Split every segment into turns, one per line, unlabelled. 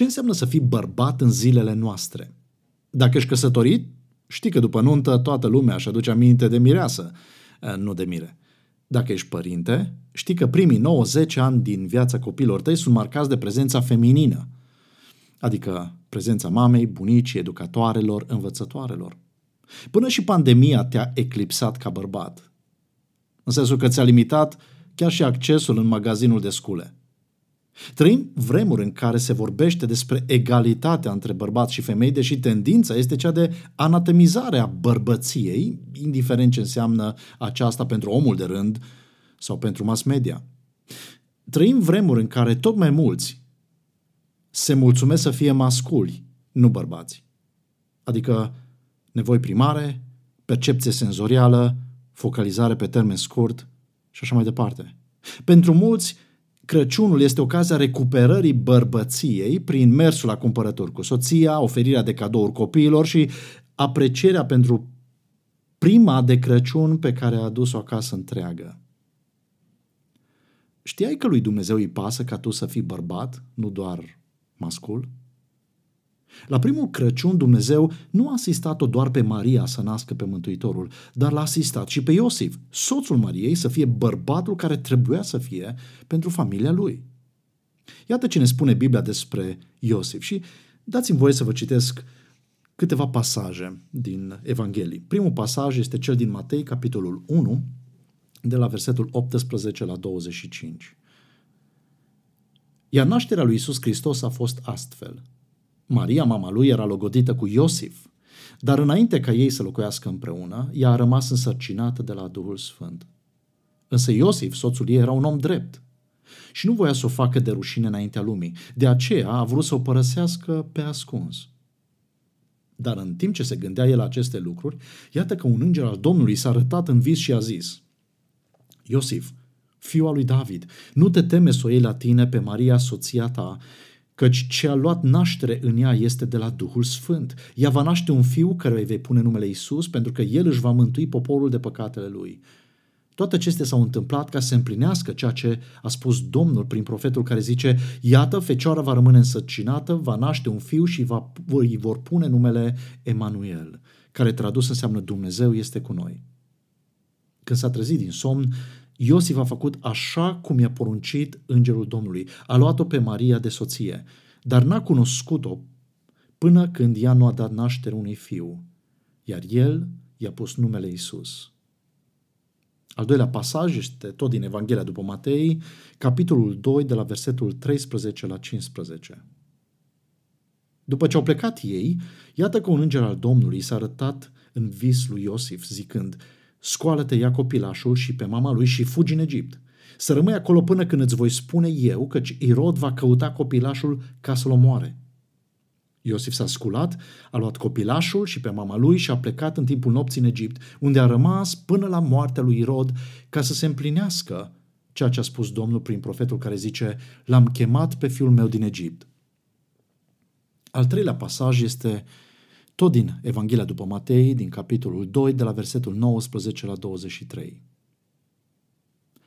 Ce înseamnă să fii bărbat în zilele noastre? Dacă ești căsătorit, știi că după nuntă toată lumea își aduce aminte de mireasă, eh, nu de mire. Dacă ești părinte, știi că primii 90 ani din viața copilor tăi sunt marcați de prezența feminină, adică prezența mamei, bunicii, educatoarelor, învățătoarelor. Până și pandemia te-a eclipsat ca bărbat, în sensul că ți-a limitat chiar și accesul în magazinul de scule. Trăim vremuri în care se vorbește despre egalitatea între bărbați și femei, deși tendința este cea de anatemizare a bărbăției, indiferent ce înseamnă aceasta pentru omul de rând sau pentru mass media. Trăim vremuri în care tot mai mulți se mulțumesc să fie masculi, nu bărbați. Adică nevoi primare, percepție senzorială, focalizare pe termen scurt și așa mai departe. Pentru mulți, Crăciunul este ocazia recuperării bărbăției prin mersul la cumpărături cu soția, oferirea de cadouri copiilor și aprecierea pentru prima de Crăciun pe care a adus-o acasă întreagă. Știai că lui Dumnezeu îi pasă ca tu să fii bărbat, nu doar mascul? La primul Crăciun Dumnezeu nu a asistat-o doar pe Maria să nască pe Mântuitorul, dar l-a asistat și pe Iosif, soțul Mariei, să fie bărbatul care trebuia să fie pentru familia lui. Iată ce ne spune Biblia despre Iosif și dați-mi voie să vă citesc câteva pasaje din Evanghelii. Primul pasaj este cel din Matei, capitolul 1, de la versetul 18 la 25. Iar nașterea lui Isus Hristos a fost astfel – Maria, mama lui, era logodită cu Iosif, dar înainte ca ei să locuiască împreună, ea a rămas însărcinată de la Duhul Sfânt. Însă Iosif, soțul ei, era un om drept și nu voia să o facă de rușine înaintea lumii. De aceea a vrut să o părăsească pe ascuns. Dar în timp ce se gândea el la aceste lucruri, iată că un înger al Domnului s-a arătat în vis și a zis Iosif, fiul al lui David, nu te teme să o iei la tine pe Maria, soția ta, căci ce a luat naștere în ea este de la Duhul Sfânt. Ea va naște un fiu care îi vei pune numele Isus, pentru că el își va mântui poporul de păcatele lui. Toate acestea s-au întâmplat ca să se împlinească ceea ce a spus Domnul prin profetul care zice Iată, fecioara va rămâne însărcinată, va naște un fiu și va, îi vor pune numele Emanuel, care tradus înseamnă Dumnezeu este cu noi. Când s-a trezit din somn, Iosif a făcut așa cum i-a poruncit îngerul Domnului. A luat-o pe Maria de soție, dar n-a cunoscut-o până când ea nu a dat naștere unui fiu, iar el i-a pus numele Isus. Al doilea pasaj este tot din Evanghelia după Matei, capitolul 2, de la versetul 13 la 15. După ce au plecat ei, iată că un înger al Domnului s-a arătat în vis lui Iosif, zicând, Scoală-te, ia copilașul și pe mama lui și fugi în Egipt. Să rămâi acolo până când îți voi spune eu, căci Irod va căuta copilașul ca să-l omoare. Iosif s-a sculat, a luat copilașul și pe mama lui și a plecat în timpul nopții în Egipt, unde a rămas până la moartea lui Irod, ca să se împlinească ceea ce a spus Domnul prin profetul care zice, l-am chemat pe fiul meu din Egipt. Al treilea pasaj este tot din Evanghelia după Matei, din capitolul 2, de la versetul 19 la 23.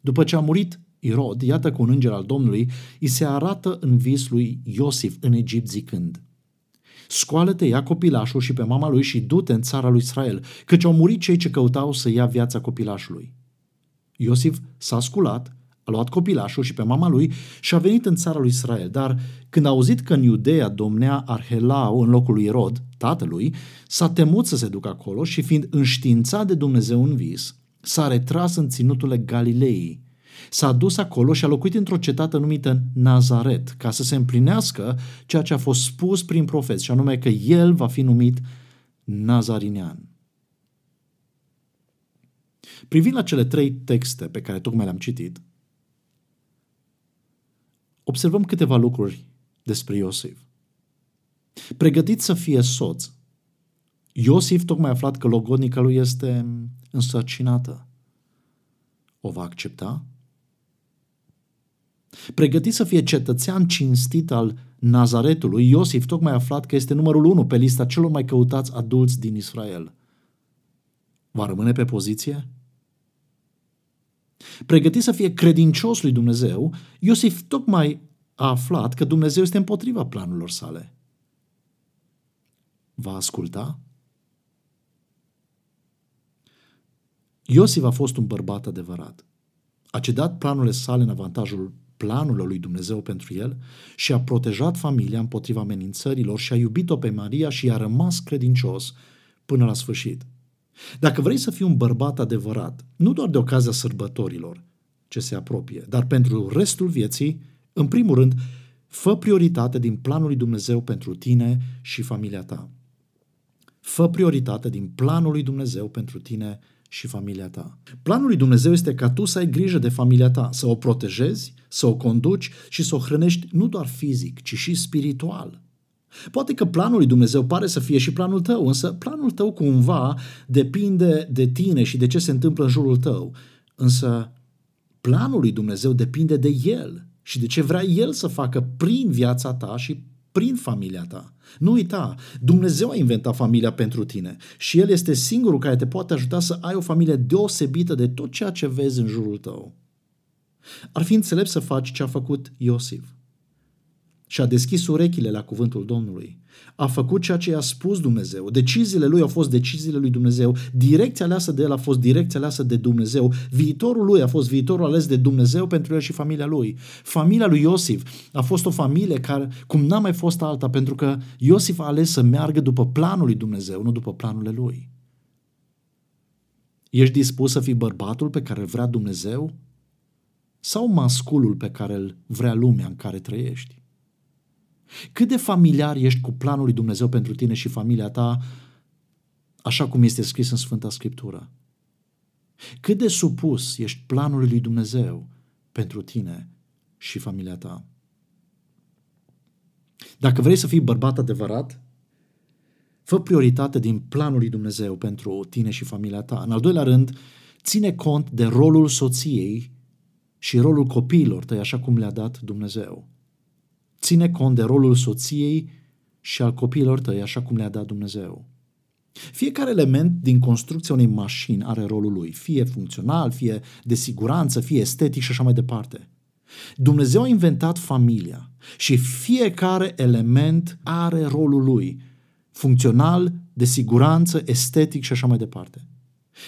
După ce a murit Irod, iată că un înger al Domnului îi se arată în vis lui Iosif în Egipt zicând Scoală-te, ia copilașul și pe mama lui și du-te în țara lui Israel, căci au murit cei ce căutau să ia viața copilașului. Iosif s-a sculat, a luat copilașul și pe mama lui și a venit în țara lui Israel. Dar când a auzit că în Iudeea domnea Arhelau în locul lui Erod, tatălui, s-a temut să se ducă acolo și fiind înștiințat de Dumnezeu în vis, s-a retras în ținuturile Galilei. S-a dus acolo și a locuit într-o cetate numită Nazaret, ca să se împlinească ceea ce a fost spus prin profet, și anume că el va fi numit Nazarinean. Privind la cele trei texte pe care tocmai le-am citit, observăm câteva lucruri despre Iosif. Pregătit să fie soț, Iosif tocmai a aflat că logodnica lui este însărcinată. O va accepta? Pregătit să fie cetățean cinstit al Nazaretului, Iosif tocmai a aflat că este numărul unu pe lista celor mai căutați adulți din Israel. Va rămâne pe poziție? Pregătit să fie credincios lui Dumnezeu, Iosif tocmai a aflat că Dumnezeu este împotriva planurilor sale. Va asculta? Iosif a fost un bărbat adevărat. A cedat planurile sale în avantajul planurilor lui Dumnezeu pentru el și a protejat familia împotriva amenințărilor și a iubit-o pe Maria și a rămas credincios până la sfârșit. Dacă vrei să fii un bărbat adevărat, nu doar de ocazia sărbătorilor ce se apropie, dar pentru restul vieții, în primul rând, fă prioritate din planul lui Dumnezeu pentru tine și familia ta. Fă prioritate din planul lui Dumnezeu pentru tine și familia ta. Planul lui Dumnezeu este ca tu să ai grijă de familia ta, să o protejezi, să o conduci și să o hrănești nu doar fizic, ci și spiritual. Poate că planul lui Dumnezeu pare să fie și planul tău, însă planul tău cumva depinde de tine și de ce se întâmplă în jurul tău. Însă planul lui Dumnezeu depinde de El și de ce vrea El să facă prin viața ta și prin familia ta. Nu uita, Dumnezeu a inventat familia pentru tine și El este singurul care te poate ajuta să ai o familie deosebită de tot ceea ce vezi în jurul tău. Ar fi înțelept să faci ce a făcut Iosif și a deschis urechile la cuvântul Domnului. A făcut ceea ce i-a spus Dumnezeu. Deciziile lui au fost deciziile lui Dumnezeu. Direcția aleasă de el a fost direcția aleasă de Dumnezeu. Viitorul lui a fost viitorul ales de Dumnezeu pentru el și familia lui. Familia lui Iosif a fost o familie care, cum n-a mai fost alta, pentru că Iosif a ales să meargă după planul lui Dumnezeu, nu după planurile lui. Ești dispus să fii bărbatul pe care îl vrea Dumnezeu? Sau masculul pe care îl vrea lumea în care trăiești? Cât de familiar ești cu planul lui Dumnezeu pentru tine și familia ta, așa cum este scris în Sfânta Scriptură? Cât de supus ești planului lui Dumnezeu pentru tine și familia ta? Dacă vrei să fii bărbat adevărat, fă prioritate din planul lui Dumnezeu pentru tine și familia ta. În al doilea rând, ține cont de rolul soției și rolul copiilor tăi, așa cum le-a dat Dumnezeu. Ține cont de rolul soției și al copiilor tăi, așa cum le-a dat Dumnezeu. Fiecare element din construcția unei mașini are rolul lui, fie funcțional, fie de siguranță, fie estetic și așa mai departe. Dumnezeu a inventat familia și fiecare element are rolul lui, funcțional, de siguranță, estetic și așa mai departe.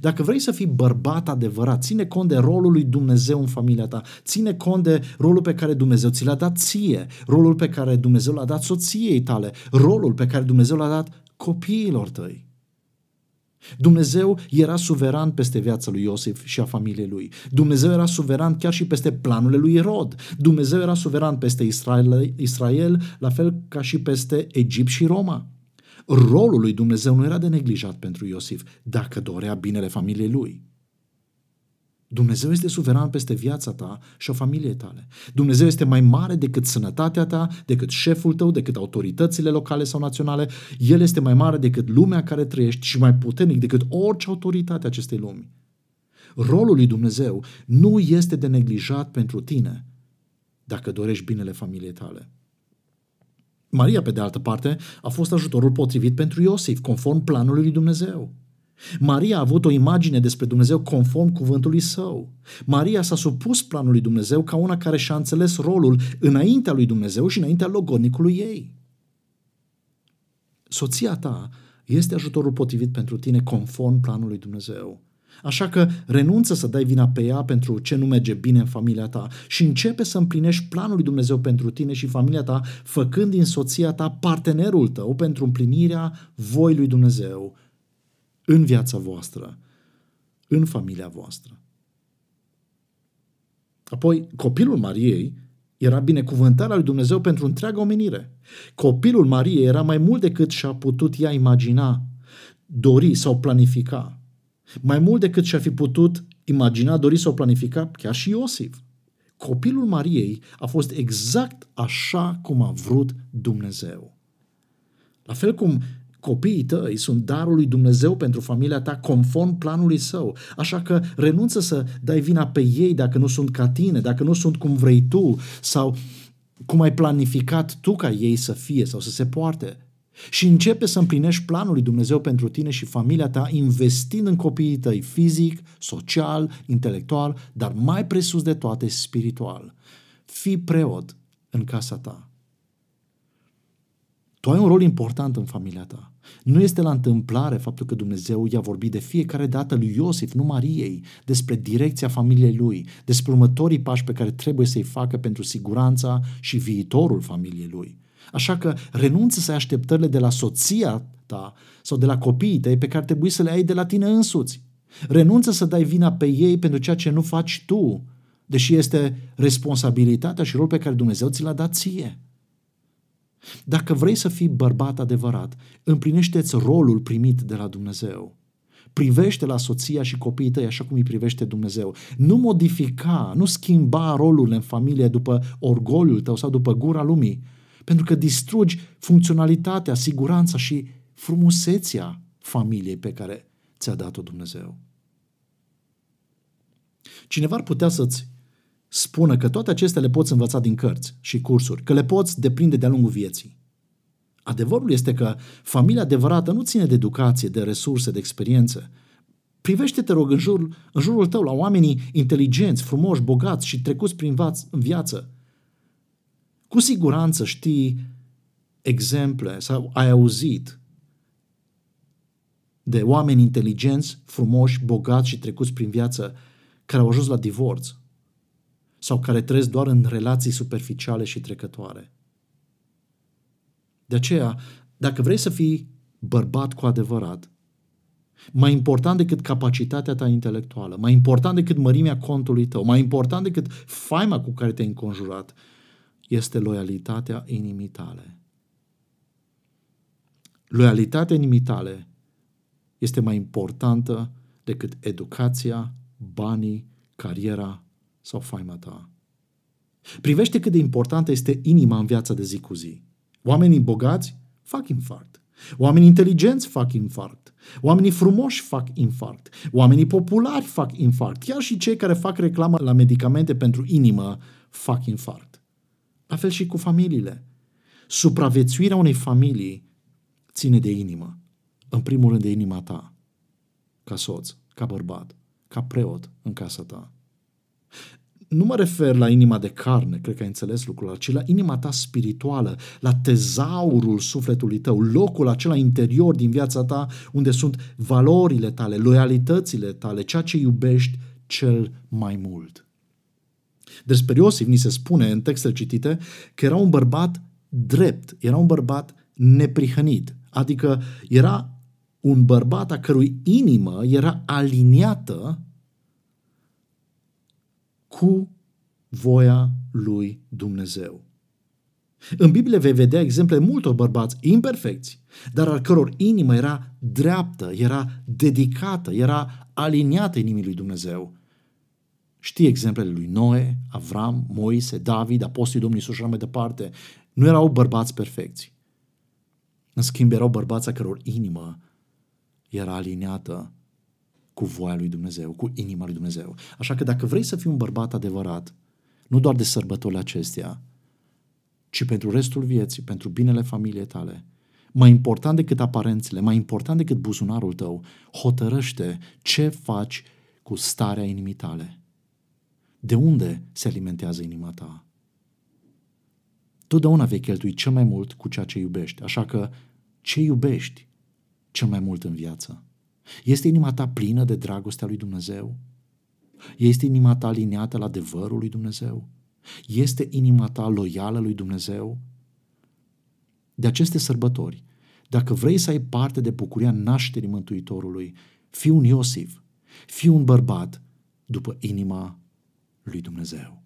Dacă vrei să fii bărbat adevărat, ține cont de rolul lui Dumnezeu în familia ta, ține cont de rolul pe care Dumnezeu ți l-a dat ție, rolul pe care Dumnezeu l-a dat soției tale, rolul pe care Dumnezeu l-a dat copiilor tăi. Dumnezeu era suveran peste viața lui Iosif și a familiei lui. Dumnezeu era suveran chiar și peste planurile lui Erod. Dumnezeu era suveran peste Israel, Israel la fel ca și peste Egipt și Roma. Rolul lui Dumnezeu nu era de neglijat pentru Iosif dacă dorea binele familiei lui. Dumnezeu este suveran peste viața ta și a familiei tale. Dumnezeu este mai mare decât sănătatea ta, decât șeful tău, decât autoritățile locale sau naționale. El este mai mare decât lumea care trăiești și mai puternic decât orice autoritate acestei lumi. Rolul lui Dumnezeu nu este de neglijat pentru tine dacă dorești binele familiei tale. Maria, pe de altă parte, a fost ajutorul potrivit pentru Iosif, conform planului lui Dumnezeu. Maria a avut o imagine despre Dumnezeu conform cuvântului său. Maria s-a supus planului Dumnezeu ca una care și-a înțeles rolul înaintea lui Dumnezeu și înaintea logodnicului ei. Soția ta este ajutorul potrivit pentru tine conform planului Dumnezeu. Așa că renunță să dai vina pe ea pentru ce nu merge bine în familia ta și începe să împlinești planul lui Dumnezeu pentru tine și familia ta, făcând din soția ta partenerul tău pentru împlinirea voii lui Dumnezeu în viața voastră, în familia voastră. Apoi, copilul Mariei era binecuvântarea lui Dumnezeu pentru întreaga omenire. Copilul Mariei era mai mult decât și-a putut ea imagina, dori sau planifica. Mai mult decât și-ar fi putut imagina, dori sau planifica chiar și Iosif. Copilul Mariei a fost exact așa cum a vrut Dumnezeu. La fel cum copiii tăi sunt darul lui Dumnezeu pentru familia ta conform planului său. Așa că renunță să dai vina pe ei dacă nu sunt ca tine, dacă nu sunt cum vrei tu sau cum ai planificat tu ca ei să fie sau să se poarte. Și începe să împlinești planul lui Dumnezeu pentru tine și familia ta, investind în copiii tăi fizic, social, intelectual, dar mai presus de toate spiritual. Fii preot, în casa ta. Tu ai un rol important în familia ta. Nu este la întâmplare faptul că Dumnezeu i-a vorbit de fiecare dată lui Iosif, nu Mariei, despre direcția familiei lui, despre următorii pași pe care trebuie să-i facă pentru siguranța și viitorul familiei lui. Așa că renunță să ai așteptările de la soția ta sau de la copiii tăi pe care trebuie să le ai de la tine însuți. Renunță să dai vina pe ei pentru ceea ce nu faci tu, deși este responsabilitatea și rolul pe care Dumnezeu ți l-a dat ție. Dacă vrei să fii bărbat adevărat, împlinește-ți rolul primit de la Dumnezeu. Privește la soția și copiii tăi așa cum îi privește Dumnezeu. Nu modifica, nu schimba rolurile în familie după orgoliul tău sau după gura lumii, pentru că distrugi funcționalitatea, siguranța și frumusețea familiei pe care ți-a dat-o Dumnezeu. Cineva ar putea să-ți spună că toate acestea le poți învăța din cărți și cursuri, că le poți deprinde de-a lungul vieții. Adevărul este că familia adevărată nu ține de educație, de resurse, de experiențe. Privește, te rog, în jurul, în jurul tău la oamenii inteligenți, frumoși, bogați și trecuți prin în viață. Cu siguranță știi exemple sau ai auzit de oameni inteligenți, frumoși, bogați și trecuți prin viață care au ajuns la divorț sau care trăiesc doar în relații superficiale și trecătoare. De aceea, dacă vrei să fii bărbat cu adevărat, mai important decât capacitatea ta intelectuală, mai important decât mărimea contului tău, mai important decât faima cu care te-ai înconjurat, este loialitatea inimii tale. Loialitatea inimii tale este mai importantă decât educația, banii, cariera sau faima ta. Privește cât de importantă este inima în viața de zi cu zi. Oamenii bogați fac infarct. Oamenii inteligenți fac infarct. Oamenii frumoși fac infarct. Oamenii populari fac infarct. Chiar și cei care fac reclamă la medicamente pentru inimă fac infarct. La fel și cu familiile. Supraviețuirea unei familii ține de inimă. În primul rând de inima ta. Ca soț, ca bărbat, ca preot în casa ta nu mă refer la inima de carne, cred că ai înțeles lucrul ăla, ci la inima ta spirituală, la tezaurul sufletului tău, locul acela interior din viața ta unde sunt valorile tale, loialitățile tale, ceea ce iubești cel mai mult. Despre Iosif ni se spune în textele citite că era un bărbat drept, era un bărbat neprihănit, adică era un bărbat a cărui inimă era aliniată cu voia lui Dumnezeu. În Biblie vei vedea exemple multor bărbați imperfecți, dar al căror inimă era dreaptă, era dedicată, era aliniată inimii lui Dumnezeu. Știi exemplele lui Noe, Avram, Moise, David, apostolii Domnului Iisus și mai departe. Nu erau bărbați perfecți. În schimb, erau bărbați a căror inimă era aliniată cu voia lui Dumnezeu, cu inima lui Dumnezeu. Așa că dacă vrei să fii un bărbat adevărat, nu doar de sărbătorile acestea, ci pentru restul vieții, pentru binele familiei tale, mai important decât aparențele, mai important decât buzunarul tău, hotărăște ce faci cu starea inimii tale. De unde se alimentează inima ta? Totdeauna vei cheltui cel mai mult cu ceea ce iubești, așa că ce iubești cel mai mult în viață? Este inima ta plină de dragostea lui Dumnezeu? Este inima ta aliniată la adevărul lui Dumnezeu? Este inima ta loială lui Dumnezeu? De aceste sărbători, dacă vrei să ai parte de bucuria nașterii Mântuitorului, fii un Iosif, fii un bărbat după inima lui Dumnezeu.